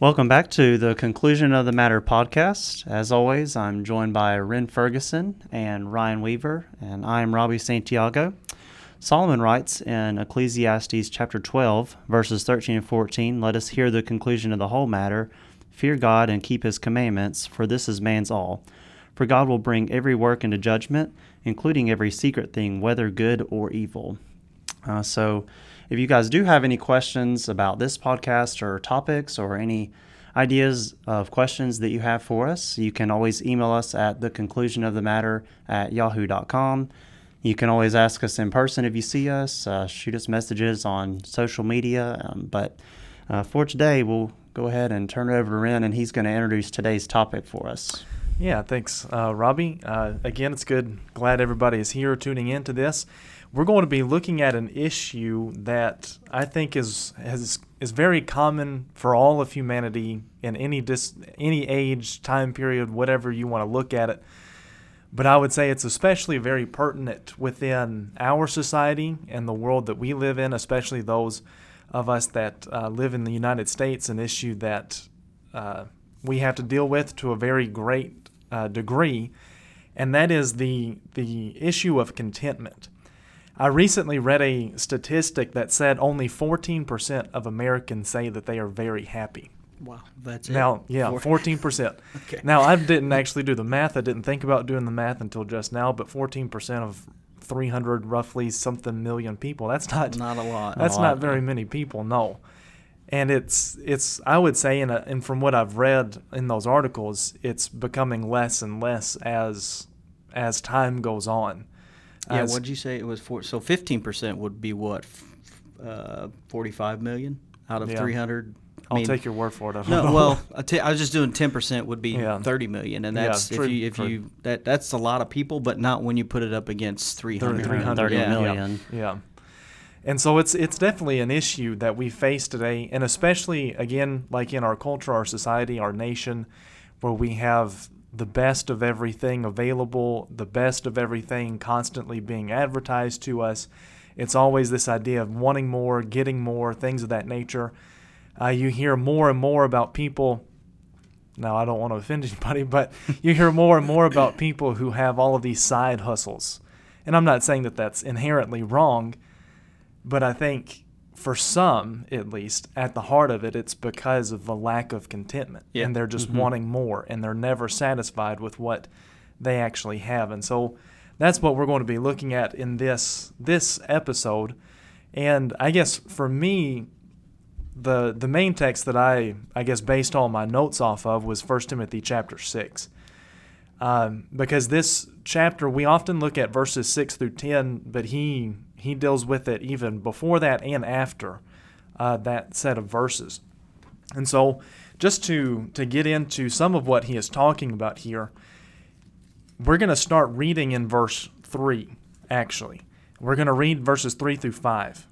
Welcome back to the Conclusion of the Matter podcast. As always, I'm joined by Ren Ferguson and Ryan Weaver, and I'm Robbie Santiago. Solomon writes in Ecclesiastes chapter 12, verses 13 and 14, Let us hear the conclusion of the whole matter. Fear God and keep his commandments, for this is man's all. For God will bring every work into judgment, including every secret thing, whether good or evil. Uh, so, if you guys do have any questions about this podcast or topics or any ideas of questions that you have for us, you can always email us at the conclusion of the matter at yahoo.com. You can always ask us in person if you see us, uh, shoot us messages on social media. Um, but uh, for today, we'll go ahead and turn it over to Ren, and he's going to introduce today's topic for us. Yeah, thanks, uh, Robbie. Uh, again, it's good. Glad everybody is here tuning into this. We're going to be looking at an issue that I think is has, is very common for all of humanity in any dis, any age, time period, whatever you want to look at it. But I would say it's especially very pertinent within our society and the world that we live in, especially those of us that uh, live in the United States, an issue that uh, we have to deal with to a very great uh, degree, and that is the the issue of contentment. I recently read a statistic that said only 14% of Americans say that they are very happy. Wow, that's now, it. yeah, fourteen percent. Okay. Now, I didn't actually do the math. I didn't think about doing the math until just now. But fourteen percent of three hundred, roughly something million people—that's not Not a lot. that's a not lot. very many people. No, and it's it's I would say, and and from what I've read in those articles, it's becoming less and less as as time goes on. Yeah, As- what'd you say it was for? So 15% would be what? F- Uh, 45 million out of Yeah. 300? I I'll mean, take your word for it. I No, know. well, I was just doing 10% would be Yeah. 30 million and Yeah, that's true, if you if true. you that that's a lot of people, but not when you put it up against 300. 300, 30 yeah. million. Yeah. And so it's it's definitely an issue that we face today, and especially again, like in our culture, our society, our nation, where we have the best of everything available, the best of everything constantly being advertised to us. It's always this idea of wanting more, getting more, things of that nature. Uh, you hear more and more about people. Now, I don't want to offend anybody, but you hear more and more about people who have all of these side hustles. And I'm not saying that that's inherently wrong, but I think for some, at least, at the heart of it, it's because of the lack of contentment. Yeah. And they're just wanting more and they're never satisfied with what they actually have. And so that's what we're going to be looking at in this this episode. And I guess for me, the the main text that I I guess based all my notes off of was 1 Timothy chapter 6. Um, because this chapter we often look at verses 6 through 10, but he he deals with it even before that and after uh, that set of verses. And so just to to get into some of what he is talking about here, we're going to start reading in verse 3 actually. We're going to read verses 3 through 5.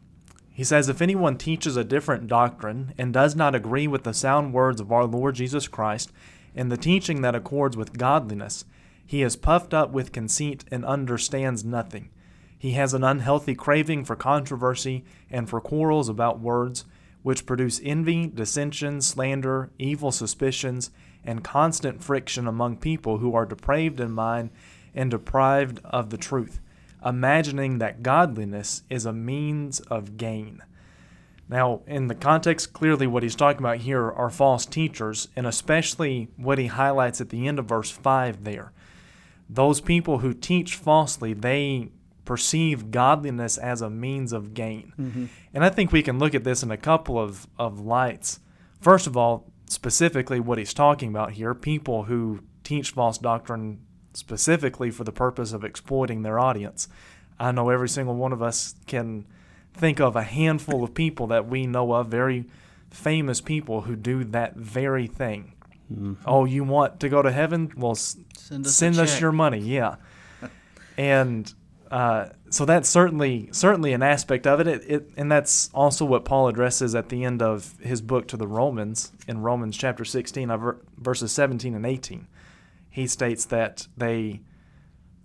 He says, If anyone teaches a different doctrine and does not agree with the sound words of our Lord Jesus Christ and the teaching that accords with godliness, he is puffed up with conceit and understands nothing. He has an unhealthy craving for controversy and for quarrels about words, which produce envy, dissension, slander, evil suspicions, and constant friction among people who are depraved in mind and deprived of the truth imagining that godliness is a means of gain. Now, in the context, clearly what he's talking about here are false teachers, and especially what he highlights at the end of verse 5 there. Those people who teach falsely, they perceive godliness as a means of gain. Mm-hmm. And I think we can look at this in a couple of, of lights. First of all, specifically what he's talking about here people who teach false doctrine specifically for the purpose of exploiting their audience. I know every single one of us can think of a handful of people that we know of, very famous people who do that very thing. Mm-hmm. Oh, you want to go to heaven? Well, Send us send us your money. Yeah, and uh, so that's certainly certainly an aspect of it. It, it. And that's also what Paul addresses at the end of his book to the Romans in Romans chapter sixteen, uh, verses seventeen and eighteen. He states that they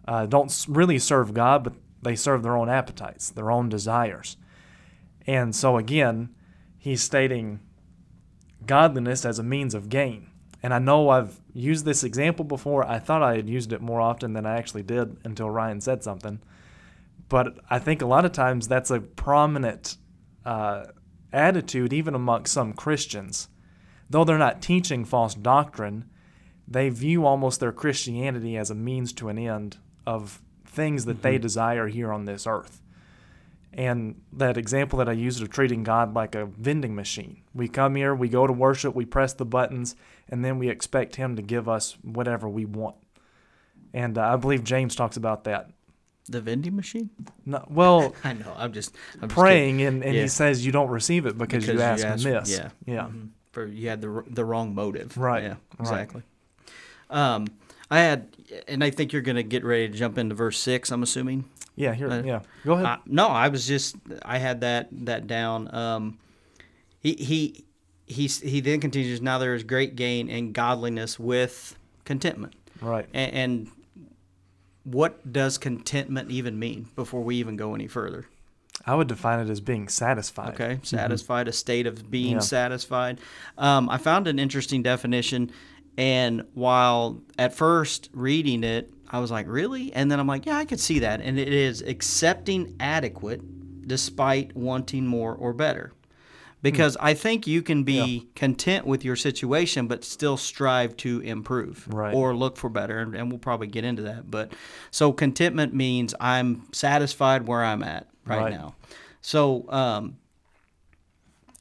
uh, don't really serve God, but they serve their own appetites, their own desires. And so again, he's stating godliness as a means of gain. And I know I've used this example before. I thought I had used it more often than I actually did until Ryan said something. But I think a lot of times that's a prominent uh, attitude, even amongst some Christians. Though they're not teaching false doctrine, they view almost their Christianity as a means to an end of things that they desire here on this earth. And that example that I used of treating God like a vending machine. We come here, we go to worship, we press the buttons, and then we expect Him to give us whatever we want. And uh, I believe James talks about that. The vending machine? No, well, I know. I'm just I'm just praying, and, and Yeah. he says you don't receive it because, you ask asked- amiss. Yeah, yeah. Mhm. For you had the the wrong motive. Right, Yeah. right. Exactly. Um, I had, and I think you're going to get ready to jump into verse six. I'm assuming. Yeah, here, Uh, yeah. Go ahead. No, I was just I had that that down. Um, he he he he then continues. Now there is great gain in godliness with contentment. right. And, and what does contentment even mean before we even go any further? I would define it as being satisfied. Okay, satisfied, a state of being Yeah. satisfied. Um, I found an interesting definition, and while at first reading it, I was like, really? And then I'm like, yeah, I could see that. And it is accepting adequate despite wanting more or better. Because I think you can be Hmm. Yeah. content with your situation, but still strive to improve Right. or look for better. And, and we'll probably get into that. But so contentment means I'm satisfied where I'm at right, Right. now. So um,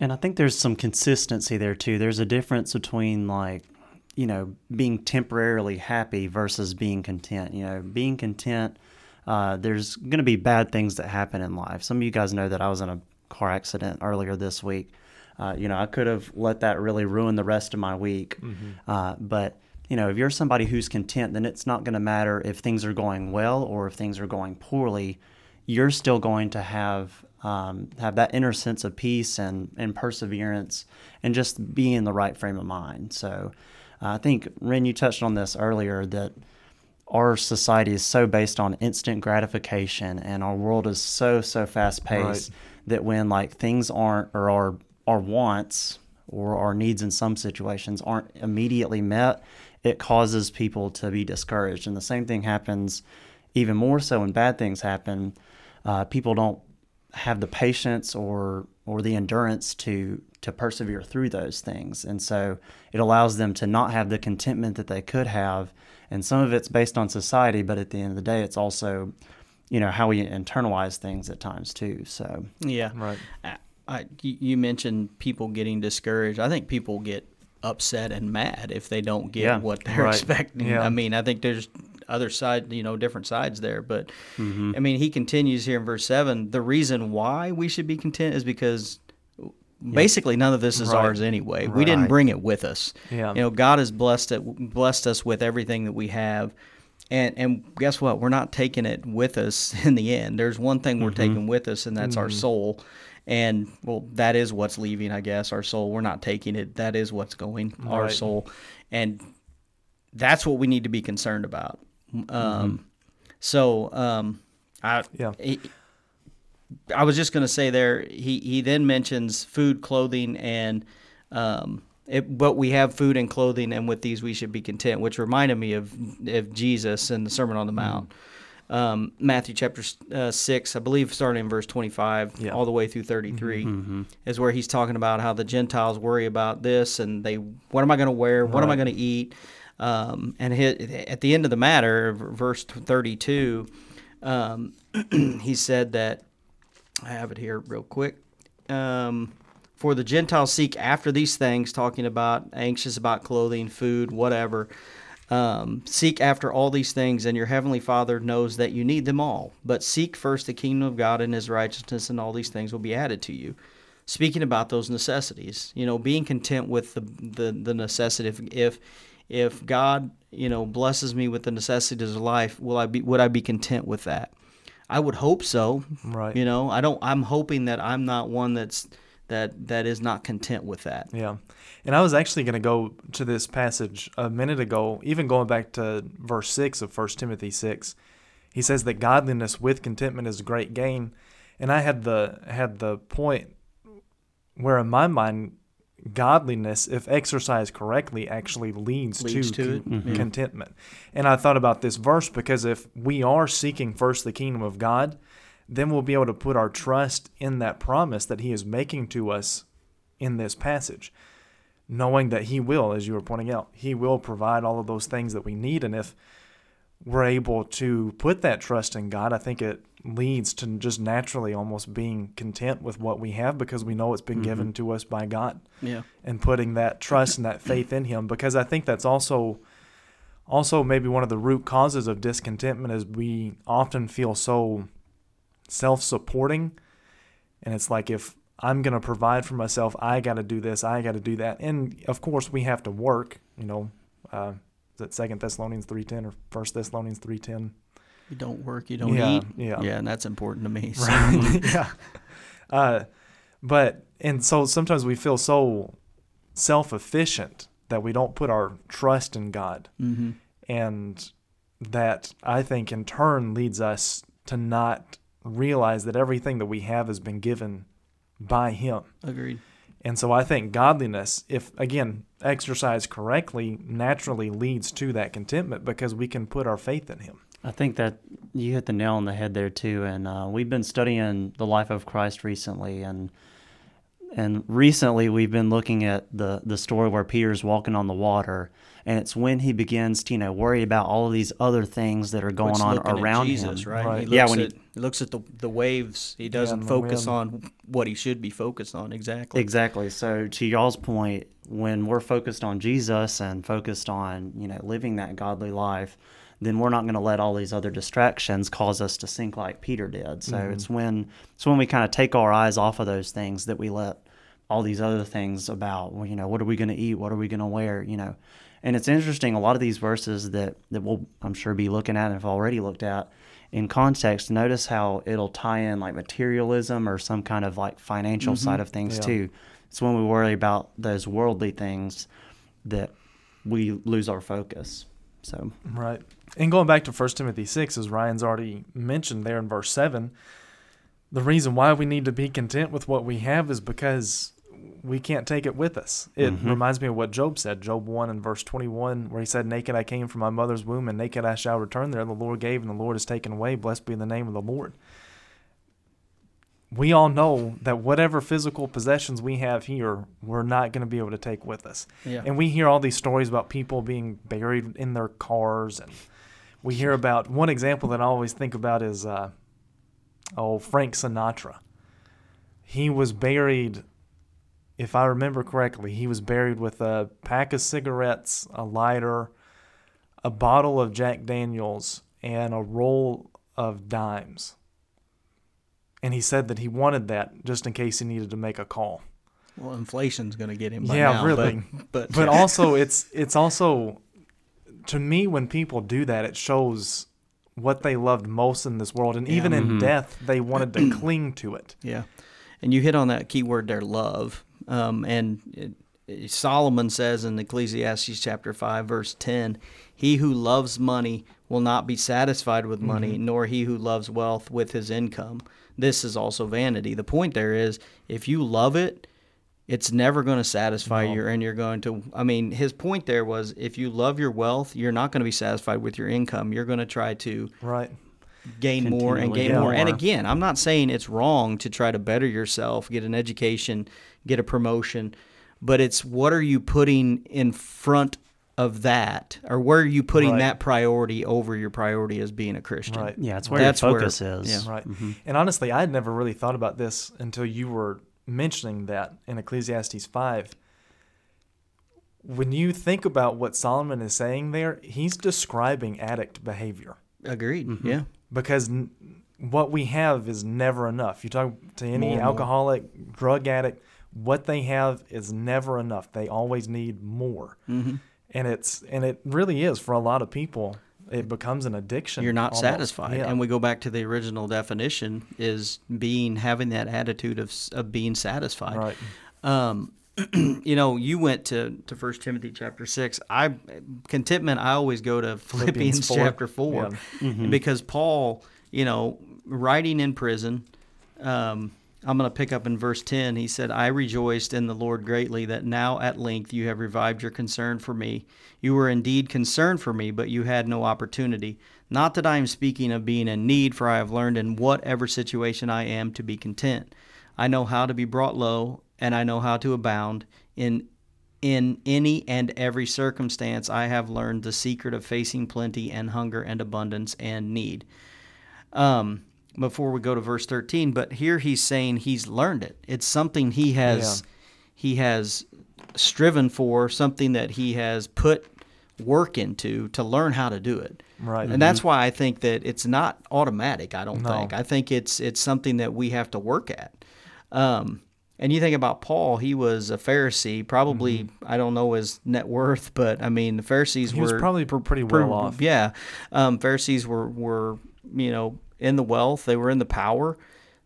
And I think there's some consistency there too. There's a difference between like, you know, being temporarily happy versus being content. You know, being content, uh, there's going to be bad things that happen in life. Some of you guys know that I was in a car accident earlier this week. Uh, you know, I could have let that really ruin the rest of my week. Uh, but, you know, if you're somebody who's content, then it's not going to matter if things are going well or if things are going poorly. You're still going to have um, have that inner sense of peace and, and perseverance and just be in the right frame of mind. So I think, Ren, you touched on this earlier that our society is so based on instant gratification and our world is so, so fast paced Right. that when like things aren't or our, our wants or our needs in some situations aren't immediately met, it causes people to be discouraged. And the same thing happens even more so when bad things happen. Uh, people don't have the patience or or the endurance to to persevere through those things and so it allows them to not have the contentment that they could have and some of it's based on society but at the end of the day it's also you know how we internalize things at times too so yeah, Right. I, I, you you mentioned people getting discouraged. I think people get upset and mad if they don't get Yeah. what they're Right. expecting. Yeah. I mean, I think there's other side, you know, different sides there. But Mm-hmm. I mean, he continues here in verse seven. The reason why we should be content is because basically none of this is Right. ours anyway. We didn't bring it with us. Yeah. You know, God has blessed it, blessed us with everything that we have. And, and guess what? We're not taking it with us in the end. There's one thing we're taking with us, and that's our soul. And well, that is what's leaving, I guess. Our soul. We're not taking it. That is what's going. Our soul, and that's what we need to be concerned about. Um, So, um, I Yeah. he- I was just going to say there. He he then mentions food, clothing, and um, it, but we have food and clothing, and with these we should be content. Which reminded me of of Jesus and the Sermon on the Mount. Um, Matthew chapter uh, six, I believe, starting in verse twenty-five, Yeah. all the way through 33 is where he's talking about how the Gentiles worry about this, and they, what am I going to wear? What am I going to eat? Um, and at the end of the matter, verse 32, um, he said that, I have it here real quick. Um, for the Gentiles seek after these things, talking about anxious about clothing, food, whatever. Um, seek after all these things, and your heavenly Father knows that you need them all. But seek first the kingdom of God and His righteousness, and all these things will be added to you. Speaking about those necessities, you know, being content with the the, the necessity. If, if if God, you know, blesses me with the necessities of life, will I be would I be content with that? I would hope so. Right. You know, I don't. I'm hoping that I'm not one that's that that is not content with that. Yeah. And I was actually going to go to this passage a minute ago, even going back to verse 6 of 1 Timothy 6. He says that godliness with contentment is a great gain. And I had the had the point where in my mind godliness, if exercised correctly, actually leads, Leads to, to con- Mhm. contentment. And I thought about this verse because if we are seeking first the kingdom of God, then we'll be able to put our trust in that promise that He is making to us in this passage, knowing that He will, as you were pointing out, He will provide all of those things that we need. And if we're able to put that trust in God, I think it leads to just naturally almost being content with what we have because we know it's been given to us by God Yeah. and putting that trust and that faith in him because I think that's also also maybe one of the root causes of discontentment is we often feel so self-supporting and it's like if I'm going to provide for myself, I got to do this, I got to do that. And of course, we have to work, you know, uh is it Second Thessalonians 3:10 or First Thessalonians 3:10? You don't work, you don't Yeah, eat. yeah. Yeah, and that's important to me. So. Right. yeah. Uh, but and so sometimes we feel so self-efficient that we don't put our trust in God, hmm and that I think in turn leads us to not realize that everything that we have has been given by Him. Agreed. And so I think godliness, if again exercised correctly, naturally leads to that contentment because we can put our faith in Him. I think that you hit the nail on the head there too, and uh, we've been studying the life of Christ recently, and and recently we've been looking at the the story where Peter's walking on the water, and it's when he begins to you know worry about all of these other things that are going Quits on looking at around Jesus, him. right? Right. He Yeah, when he- at, he looks at the the waves. He doesn't and the focus wind. on what he should be focused on. Exactly. Exactly. So to y'all's point, when we're focused on Jesus and focused on you know living that godly life, then we're not going to let all these other distractions cause us to sink like Peter did. So mm-hmm. it's when it's when we kind of take our eyes off of those things that we let all these other things about well, you know what are we going to eat, what are we going to wear, you know. And it's interesting. A lot of these verses that that we'll I'm sure be looking at and have already looked at in context. Notice how it'll tie in like materialism or some kind of like financial mm-hmm. side of things Yeah. too. It's when we worry about those worldly things that we lose our focus. So Right. And going back to 1 Timothy 6, as Ryan's already mentioned there in verse 7, the reason why we need to be content with what we have is because we can't take it with us. It Mhm. reminds me of what Job said, Job 1 and verse 21, where he said, Naked I came from my mother's womb, and naked I shall return there. The Lord gave, and the Lord has taken away. Blessed be the name of the Lord. We all know that whatever physical possessions we have here, we're not going to be able to take with us. Yeah. And we hear all these stories about people being buried in their cars, and we hear about one example that I always think about is, uh, oh, Frank Sinatra. He was buried, if I remember correctly, he was buried with a pack of cigarettes, a lighter, a bottle of Jack Daniels, and a roll of dimes. And he said that he wanted that just in case he needed to make a call. Well, inflation's going to get him. By Yeah, now, really. But, but, but also it's it's also to me when people do that it shows what they loved most in this world and Yeah. even in Mhm. death they wanted to cling to it Yeah, and you hit on that key word there, love. Um, and it, it- Solomon says in Ecclesiastes chapter five, verse ten, "He who loves money will not be satisfied with money, nor he who loves wealth with his income. This is also vanity." The point there is, if you love it, it's never going to satisfy No. you, and you're going to. I mean, his point there was, if you love your wealth, you're not going to be satisfied with your income. You're going to try to right gain more and gain get more. And again, I'm not saying it's wrong to try to better yourself, get an education, get a promotion, but it's what are you putting in front of that, or where are you putting Right. that priority over your priority as being a Christian? right yeah, it's where That's your where- focus is. yeah. right Mhm. and honestly i had never really thought about this until you were mentioning that in ecclesiastes 5 when you think about what solomon is saying there he's describing addict behavior Agreed. Mhm. Yeah. because n- what we have is never enough. You talk to any More and more. alcoholic, drug addict, what they have is never enough. They always need more. hmm And it's and it really is for a lot of people. It becomes an addiction. You're not almost. satisfied, Yeah. and we go back to the original definition: is being having that attitude of of being satisfied. right. Um, you know, you went to to First Timothy chapter six. I contentment. I always go to Philippians, 4. chapter four Yeah. Mhm. because Paul, you know, writing in prison. Um, I'm going to pick up in verse 10. He said, I rejoiced in the Lord greatly that now at length you have revived your concern for me. You were indeed concerned for me, but you had no opportunity. Not that I am speaking of being in need, for I have learned in whatever situation I am to be content. I know how to be brought low, and I know how to abound. In in any and every circumstance, I have learned the secret of facing plenty and hunger and abundance and need. Um, before we go to verse 13, but here he's saying he's learned it. It's something he has Yeah. he has striven for, something that he has put work into to learn how to do it. Right. And that's why I think that it's not automatic, I don't No. think. I think it's it's something that we have to work at. Um, and you think about Paul, he was a Pharisee, probably I don't know his net worth, but I mean the Pharisees Mm-hmm. He were was probably pretty Pre- well off. Yeah, um, Pharisees were were you know in the wealth, they were in the power.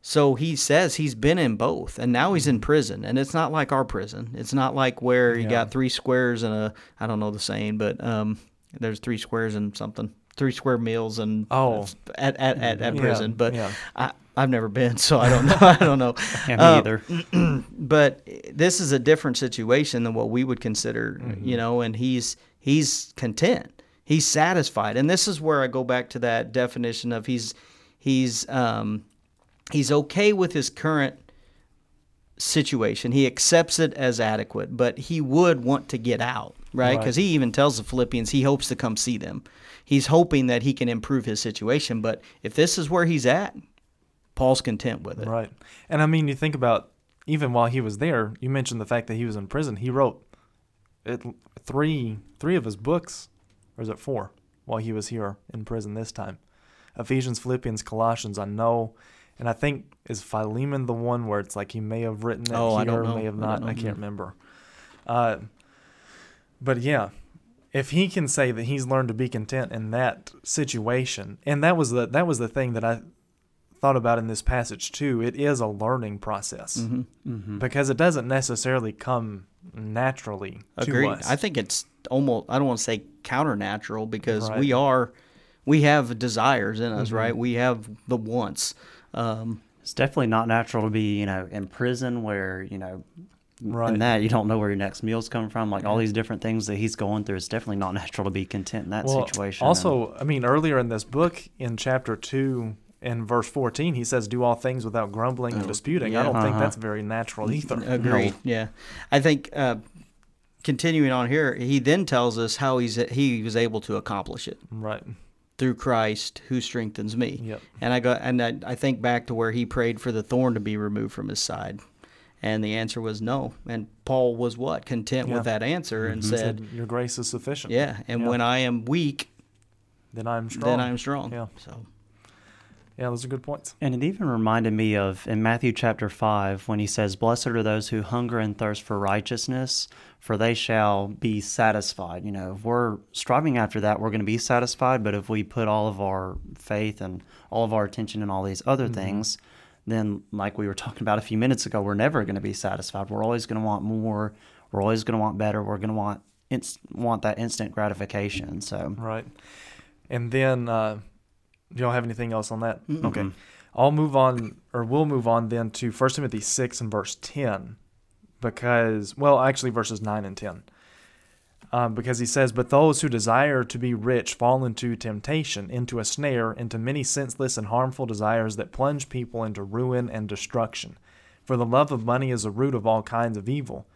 So he says he's been in both, and now he's in prison, and it's not like our prison. It's not like where you Yeah. got three squares and a I don't know the saying, but um, there's three squares and something, three square meals and Oh. at at, at, at Yeah, prison. But yeah. I, I've never been, so I don't know. I don't know. Me Uh, either. but this is a different situation than what we would consider, you know, and he's he's content. He's satisfied. And this is where I go back to that definition of he's he's um he's okay with his current situation. He accepts it as adequate, but he would want to get out, right? Right. Because he even tells the Philippians he hopes to come see them. He's hoping that he can improve his situation, but if this is where he's at, Paul's content with it. Right. And I mean, you think about even while he was there, you mentioned the fact that he was in prison. He wrote it, three three of his books, or is it four, while he was here in prison this time. Ephesians, Philippians, Colossians, I know. And I think is Philemon the one where it's like he may have written it Oh, here, may have not. know. I, can't remember. Uh, but yeah, if he can say that he's learned to be content in that situation, and that was the that was the thing that I thought about in this passage too. It is a learning process Mhm. hmm because it doesn't necessarily come naturally Agreed. to us. I think it's almost I don't want to say counternatural because Right. we are we have desires in us, Mhm. right? We have the wants. Um, It's definitely not natural to be, you know, in prison where, you know, Right. in that you don't know where your next meal's coming from. Like all these different things that he's going through, it's definitely not natural to be content in that well, situation. Also, I mean, earlier in this book, in chapter two, in verse fourteen, he says, "Do all things without grumbling and Oh, disputing." yeah. I don't think Uh-huh. that's very natural either. agreed. Yeah, I think uh, continuing on here, he then tells us how he's he was able to accomplish it Right. Through Christ who strengthens me. Yep. And I got and I, I think back to where he prayed for the thorn to be removed from his side. And the answer was no. And Paul was what? Content Yeah. with that answer and mm-hmm. said, said, "Your grace is sufficient." Yeah, and Yeah. when I am weak, Then I'm strong. then I'm strong. Yeah. So Yeah, those are good points. And it even reminded me of in Matthew chapter 5 when he says, Blessed are those who hunger and thirst for righteousness, for they shall be satisfied. You know, if we're striving after that, we're going to be satisfied. But if we put all of our faith and all of our attention in all these other Mm-hmm. things, then, like we were talking about a few minutes ago, we're never going to be satisfied. We're always going to want more. We're always going to want better. We're going to want inst- want that instant gratification. So, Right. And then, uh, do y'all have anything else on that? Mm-mm. Okay. I'll move on, or we'll move on then to 1 Timothy 6 and verse 10, because, well, actually, verses 9 and 10. Um, because he says, But those who desire to be rich fall into temptation, into a snare, into many senseless and harmful desires that plunge people into ruin and destruction. For the love of money is the root of all kinds of evil.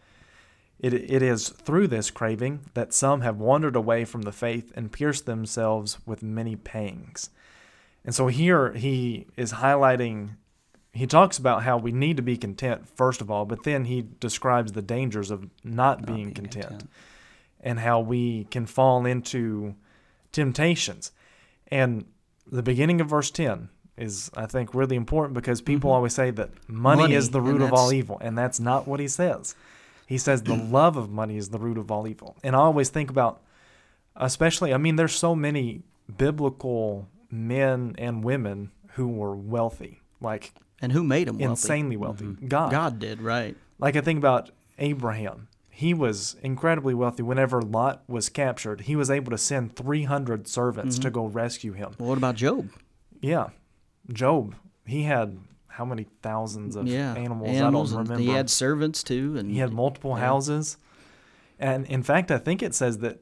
It, it is through this craving that some have wandered away from the faith and pierced themselves with many pangs. And so here he is highlighting, he talks about how we need to be content, first of all, but then he describes the dangers of not, not being, content, and how we can fall into temptations. And the beginning of verse 10 is, I think, really important because people Mhm. always say that money, Money, is the root of all evil, and that's not what he says. He says the love of money is the root of all evil. And I always think about, especially, I mean, there's so many biblical men and women who were wealthy, like and who made him wealthy? insanely wealthy. Mhm. God. God did, right? Like I think about Abraham. He was incredibly wealthy. Whenever Lot was captured, he was able to send 300 servants to Mhm. go rescue him. Well, what about Job? Yeah. Job, he had how many thousands of yeah, animals, animals I don't and remember. He had servants too, and He had multiple yeah. houses. And in fact, I think it says that,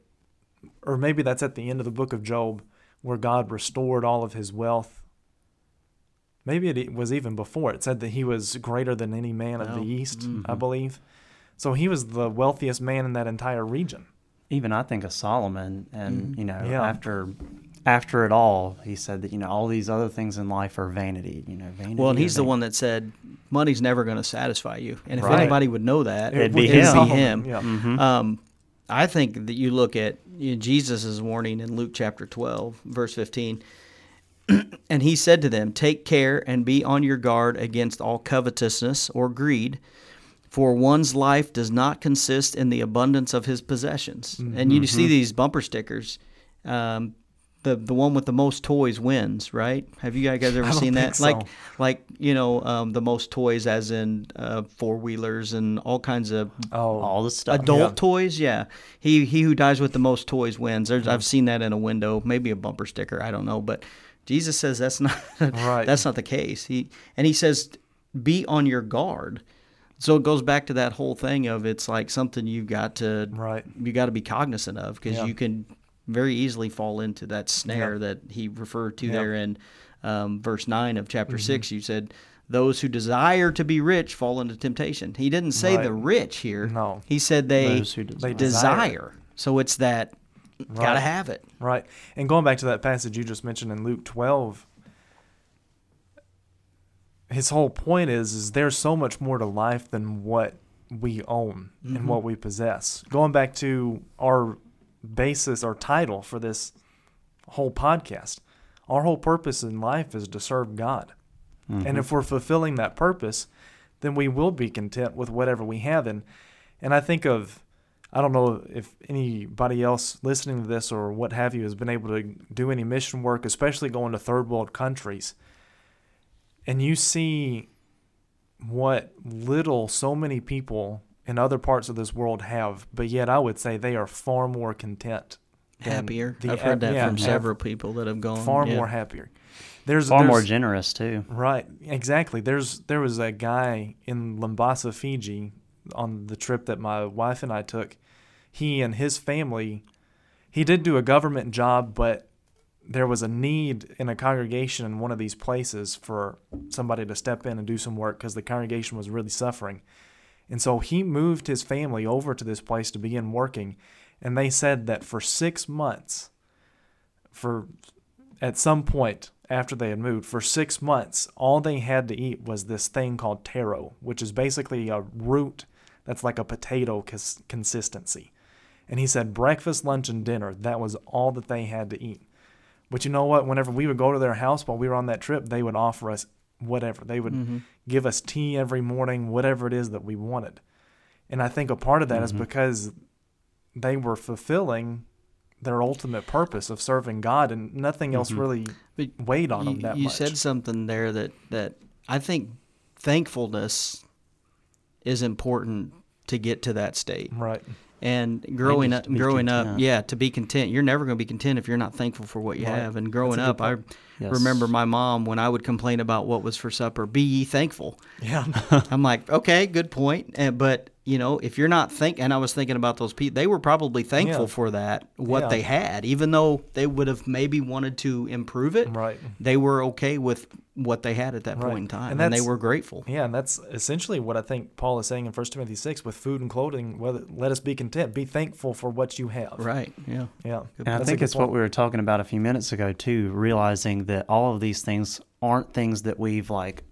or maybe that's at the end of the book of Job, where God restored all of his wealth. Maybe it was even before. It said that he was greater than any man of Oh, the East, I mhm. believe. So he was the wealthiest man in that entire region. Even I think of Solomon, and Mhm. you know, Yeah. after after it all, he said that you know all these other things in life are vanity. You know, vanity. Well, and of he's the one that said money's never going to satisfy you, and if Right. anybody would know that, It'd would be it'd him. Solomon, him. Yeah. Mhm. Um, I think that you look at you know, Jesus' warning in Luke chapter 12, verse 15. and he said to them, Take care and be on your guard against all covetousness or greed, for one's life does not consist in the abundance of his possessions. And you see these bumper stickers. Um, the, the one with the most toys wins, right? Have you guys ever I don't seen that? think Like, so. like you know, um, the most toys, as in uh, four wheelers and all kinds of Oh, all the stuff. adult Yeah. toys yeah he he who dies with the most toys wins There's, i've seen that in a window maybe a bumper sticker i don't know but jesus says that's not Right. that's not the case he and he says be on your guard so it goes back to that whole thing of it's like something you've got to Right. you got to be cognizant of because Yeah. you can very easily fall into that snare Yeah. that he referred to. Mm-hmm. there in um, verse 9 of chapter 6 you said those who desire to be rich fall into temptation he didn't say the rich here No. he said they who They desire. desire. So it's that gotta have it. Right. And going back to that passage you just mentioned in Luke 12, his whole point is is there's so much more to life than what we own and what we possess. Going back to our basis or title for this whole podcast, our whole purpose in life is to serve God. And if mm-hmm. we're fulfilling that purpose, then we will be content with whatever we have and and I think of I don't know if anybody else listening to this or what have you has been able to do any mission work, especially going to third world countries. And you see what little so many people in other parts of this world have, but yet I would say they are far more content. Happier. the I've heard that yeah, from av- several people that have gone. Far yeah. more happier. There's far more generous too. Right, exactly. There's there was a guy in Labasa, Fiji, on the trip that my wife and I took. He and his family, he did do a government job, but there was a need in a congregation in one of these places for somebody to step in and do some work because the congregation was really suffering. And so he moved his family over to this place to begin working. And they said that for six months, for at some point after they had moved, for six months, all they had to eat was this thing called taro, which is basically a root that's like a potato cons- consistency. And he said breakfast, lunch, and dinner, that was all that they had to eat. But you know what? Whenever we would go to their house while we were on that trip, they would offer us whatever. They would Mm-hmm. give us tea every morning, whatever it is that we wanted. And I think a part of that is Mhm. because they were fulfilling their ultimate purpose of serving God, and nothing else Mhm. really But weighed on you, them that you much. You said something there that that I think thankfulness is important to get to that state. right. And growing up, growing up, yeah, to be content. You're never going to be content if you're not thankful for what you Right. have. And growing up, I. Yes. remember my mom when I would complain about what was for supper. Be ye thankful. Yeah. I'm like, okay, good point. Uh, but you know, if you're not thinking, and I was thinking about those people, they were probably thankful Yeah. for that what Yeah. they had, even though they would have maybe wanted to improve it. right. They were okay with what they had at that Right. point in time, And and, they were grateful. Yeah, and that's essentially what I think Paul is saying in 1 Timothy 6 with food and clothing. Whether, let us be content. Be thankful for what you have. Right? Yeah. Yeah. And I That's a think good it's what we were talking about a few minutes ago too, realizing that all of these things aren't things that we've like,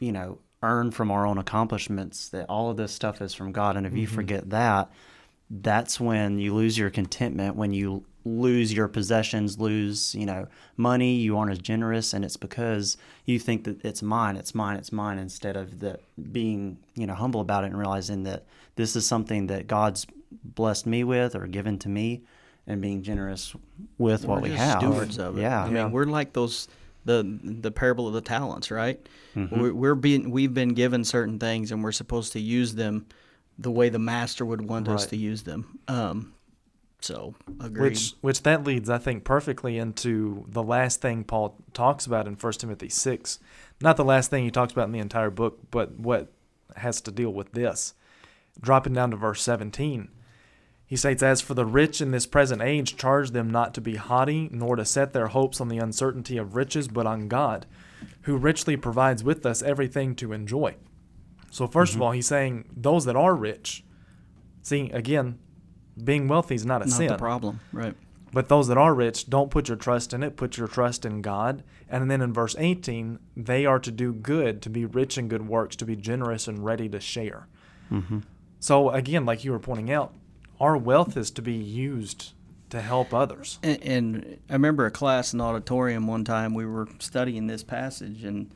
you know, earned from our own accomplishments. That all of this stuff is from God, and if Mm-hmm. you forget that, that's when you lose your contentment. When you lose your possessions, lose you know money, you aren't as generous, and it's because you think that it's mine, it's mine, it's mine, instead of that being you know humble about it and realizing that this is something that God's blessed me with or given to me and being generous with what We're we just have. stewards of it. Yeah. I mean, Yeah. we're like those the the parable of the talents, right? Mm-hmm. We're, we're being we've been given certain things, and we're supposed to use them the way the master would want us to use them. Um, So agreed. Which which that leads, I think, perfectly into the last thing Paul talks about in 1 Timothy six. Not the last thing he talks about in the entire book, but what has to deal with this. Dropping down to verse seventeen. He states, As for the rich in this present age, charge them not to be haughty, nor to set their hopes on the uncertainty of riches, but on God, who richly provides with us everything to enjoy. So, 1st Mm-hmm. of all, he's saying those that are rich, see, again, being wealthy is not a not sin. the problem, right? But those that are rich, don't put your trust in it, put your trust in God. And then in verse 18, they are to do good, to be rich in good works, to be generous and ready to share. Mm-hmm. So, again, like you were pointing out, our wealth is to be used to help others. And, and I remember a class in the auditorium one time we were studying this passage, and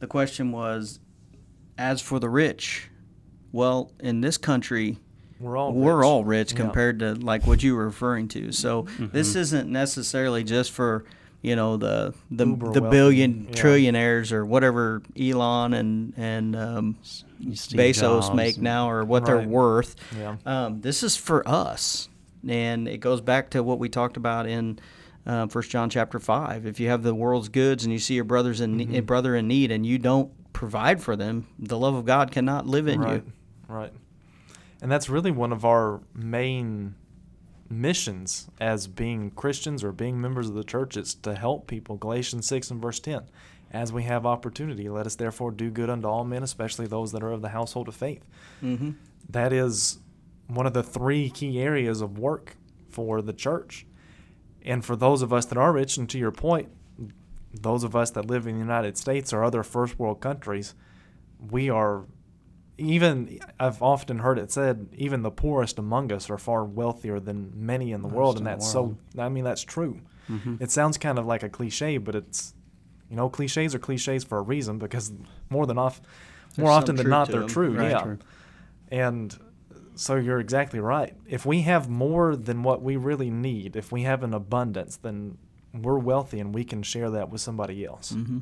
the question was, "As for the rich, well, in this country, We're all we're rich. all rich Yeah. compared to like what you were referring to. So Mm-hmm. this isn't necessarily just for you know the the Uber the wealthy, billion yeah. trillionaires or whatever Elon and and um, Bezos Jobs make now or what Right. they're worth. Yeah. Um, this is for us, and it goes back to what we talked about in uh, First John chapter five. If you have the world's goods and you see your brothers in Mm-hmm. a brother in need and you don't provide for them, the love of God cannot live in right. you. Right. And that's really one of our main missions as being Christians or being members of the church is to help people. Galatians 6 and verse 10. As we have opportunity, let us therefore do good unto all men, especially those that are of the household of faith. Mm-hmm. That is one of the three key areas of work for the church. And for those of us that are rich, and to your point, those of us that live in the United States or other first world countries, we are even I've often heard it said even the poorest among us are far wealthier than many in the Most world and that's world. so I mean that's true. Mhm. It sounds kind of like a cliche, but it's you know cliches are cliches for a reason because more than off There's more often than not they're them. true. Right. Yeah. True. And so you're exactly right. If we have more than what we really need, if we have an abundance, then we're wealthy and we can share that with somebody else. Mm-hmm.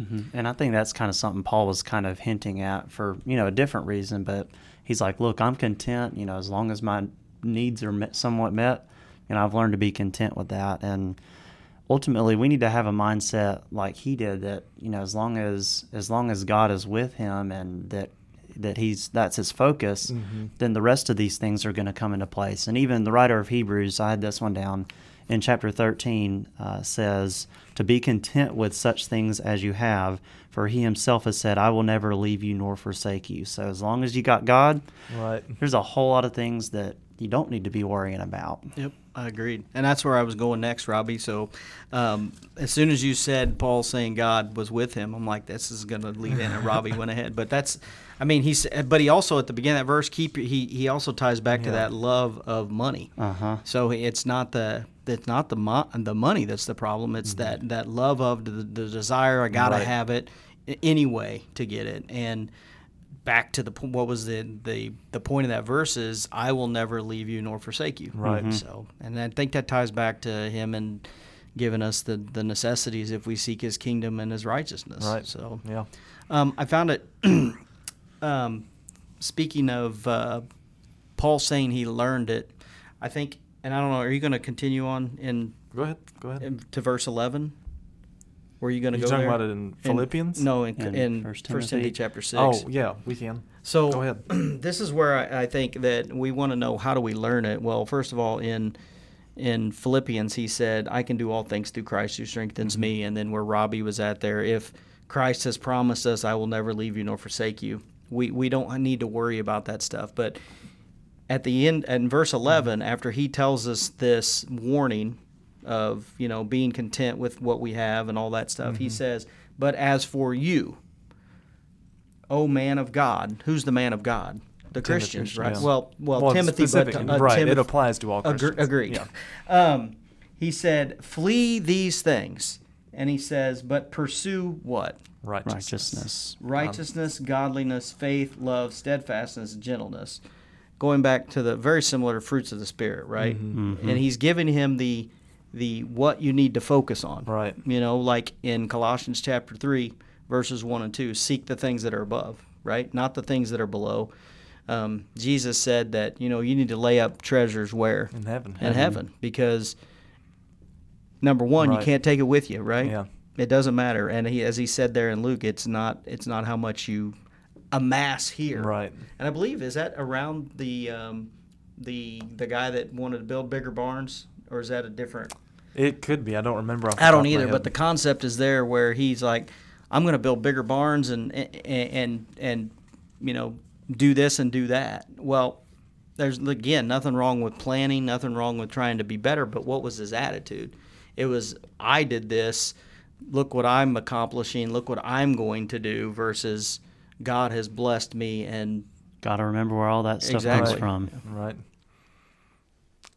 Yeah. hmm And I think that's kind of something Paul was kind of hinting at for you know a different reason, but he's like, look, I'm content. You know, as long as my needs are met, somewhat met, you know, I've learned to be content with that. And ultimately, we need to have a mindset like he did that you know, as long as as long as God is with him and that that he's that's his focus, Mhm. then the rest of these things are going to come into place. And even the writer of Hebrews, I had this one down in chapter 13, uh, says, To be content with such things as you have, for he himself has said, I will never leave you nor forsake you. So as long as you got God, Right. there's a whole lot of things that you don't need to be worrying about. Yep, I agreed, and that's where I was going next, Robbie. So, um, as soon as you said Paul saying God was with him, I'm like, this is going to lead in, and Robbie went ahead. But that's, I mean, he's, but he also at the beginning of that verse, keep he he also ties back to that love of money. Uh huh. So it's not the it's not the mo- the money that's the problem. It's that that love of the, the desire. I gotta Right. have it anyway to get it. And back to the what was the the the point of that verse is I will never leave you nor forsake you. Right. Mhm. So and I think that ties back to him and giving us the the necessities if we seek His kingdom and His righteousness. Right. So Yeah. um, I found it. um, speaking of uh, Paul saying he learned it, I think, and I don't know. Are you going to continue on in, Go ahead. Go ahead. in to verse eleven? Were you going to go? You go talking there? about it in Philippians? no, in, In in, First First Timothy? Timothy chapter six. Oh, yeah, we can. So Go ahead. this is where I, I think that we want to know how do we learn it. Well, first of all, in in Philippians, he said, "I can do all things through Christ who strengthens Mm-hmm. me." And then where Robbie was at there, if Christ has promised us, "I will never leave you nor forsake you," we we don't need to worry about that stuff. But at the end, in verse Mm-hmm. 11, after he tells us this warning of you know being content with what we have and all that stuff, he Mm-hmm. says, "But as for you." O man of God, who's the man of God? The Timothy, Christians, right? yeah. Well, well, Well, Timothy, but uh, right, it applies to all Agre- Christians. agreed. Yeah. Um, he said, "Flee these things," and he says, "But pursue what? Righteousness. Righteousness. Righteousness, godliness, faith, love, steadfastness, gentleness." Going back to the very similar fruits of the spirit, right? Mm-hmm. And he's giving him the the what you need to focus on. Right. You know, like in Colossians chapter 3, verses 1 and 2, seek the things that are above, right? Not the things that are below. um, Jesus said that you know you need to lay up treasures where In heaven. in heaven because number one Right. you can't take it with you, right? Yeah. It doesn't matter, and he, as he said there in Luke, it's not it's not how much you amass here, Right. And I believe is that around the um, the the guy that wanted to build bigger barns, or is that a different? It could be. I don't remember. I don't either, but the concept is there where he's like, I'm going to build bigger barns and and and and you know do this and do that. Well, there's again nothing wrong with planning, nothing wrong with trying to be better, but what was his attitude? It was I did this, look what I'm accomplishing, look what I'm going to do versus God has blessed me and Got to remember where all that stuff Exactly. comes from. Right.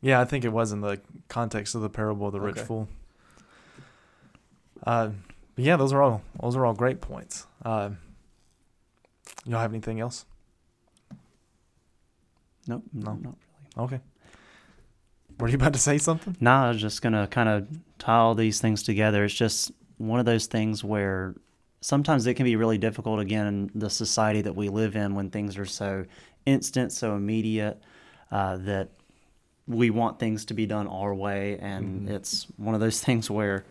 Yeah, I think it was in the context of the parable of the rich Okay. fool. Uh, but yeah, those are all those are all great points. Uh, y'all have anything else? Nope. No. Not really. Okay. Were you about to say something? No, I was just going to kind of tie all these things together. It's just one of those things where sometimes it can be really difficult, again, in the society that we live in when things are so instant, so immediate, uh, that we want things to be done our way. And it's one of those things where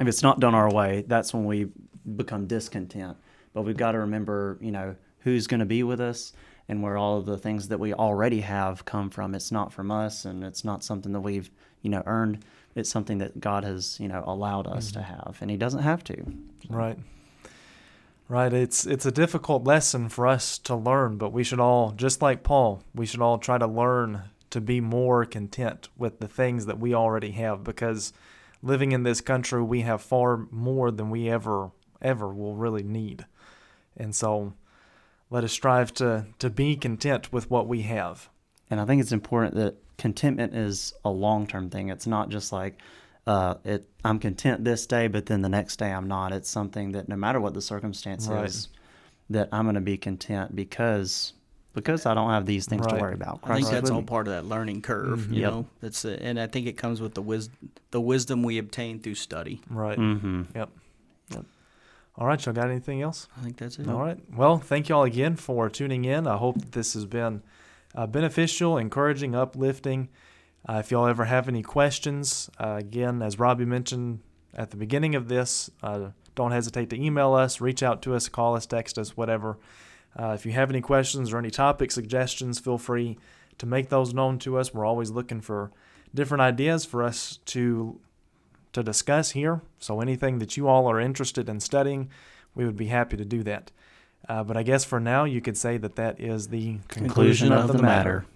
if it's not done our way, that's when we become discontent. But we've got to remember, you know, who's going to be with us and where all of the things that we already have come from. It's not from us and it's not something that we've, you know, earned. It's something that God has, you know, allowed us to have. And He doesn't have to. Right. Right. It's it's a difficult lesson for us to learn, but we should all, just like Paul, we should all try to learn to be more content with the things that we already have because living in this country we have far more than we ever ever will really need. And so let us strive to to be content with what we have. And I think it's important that contentment is a long term thing. It's not just like, uh, it, I'm content this day, but then the next day I'm not. It's something that no matter what the circumstance Right. is, that I'm going to be content because because I don't have these things Right. to worry about. I think that's all part of that learning curve, you Yep. know. That's a, and I think it comes with the wisdom the wisdom we obtain through study. Right. Mm-hmm. Yep. Yep. All right, y'all got anything else? I think that's it. All right. Well, thank y'all again for tuning in. I hope this has been uh, beneficial, encouraging, uplifting. Uh, if y'all ever have any questions, uh, again, as Robbie mentioned at the beginning of this, uh, don't hesitate to email us, reach out to us, call us, text us, whatever. Uh, if you have any questions or any topic suggestions, feel free to make those known to us. We're always looking for different ideas for us to to discuss here. So anything that you all are interested in studying, we would be happy to do that. Uh, but I guess for now, you could say that that is the conclusion, Conclusion of, of the, the matter. matter.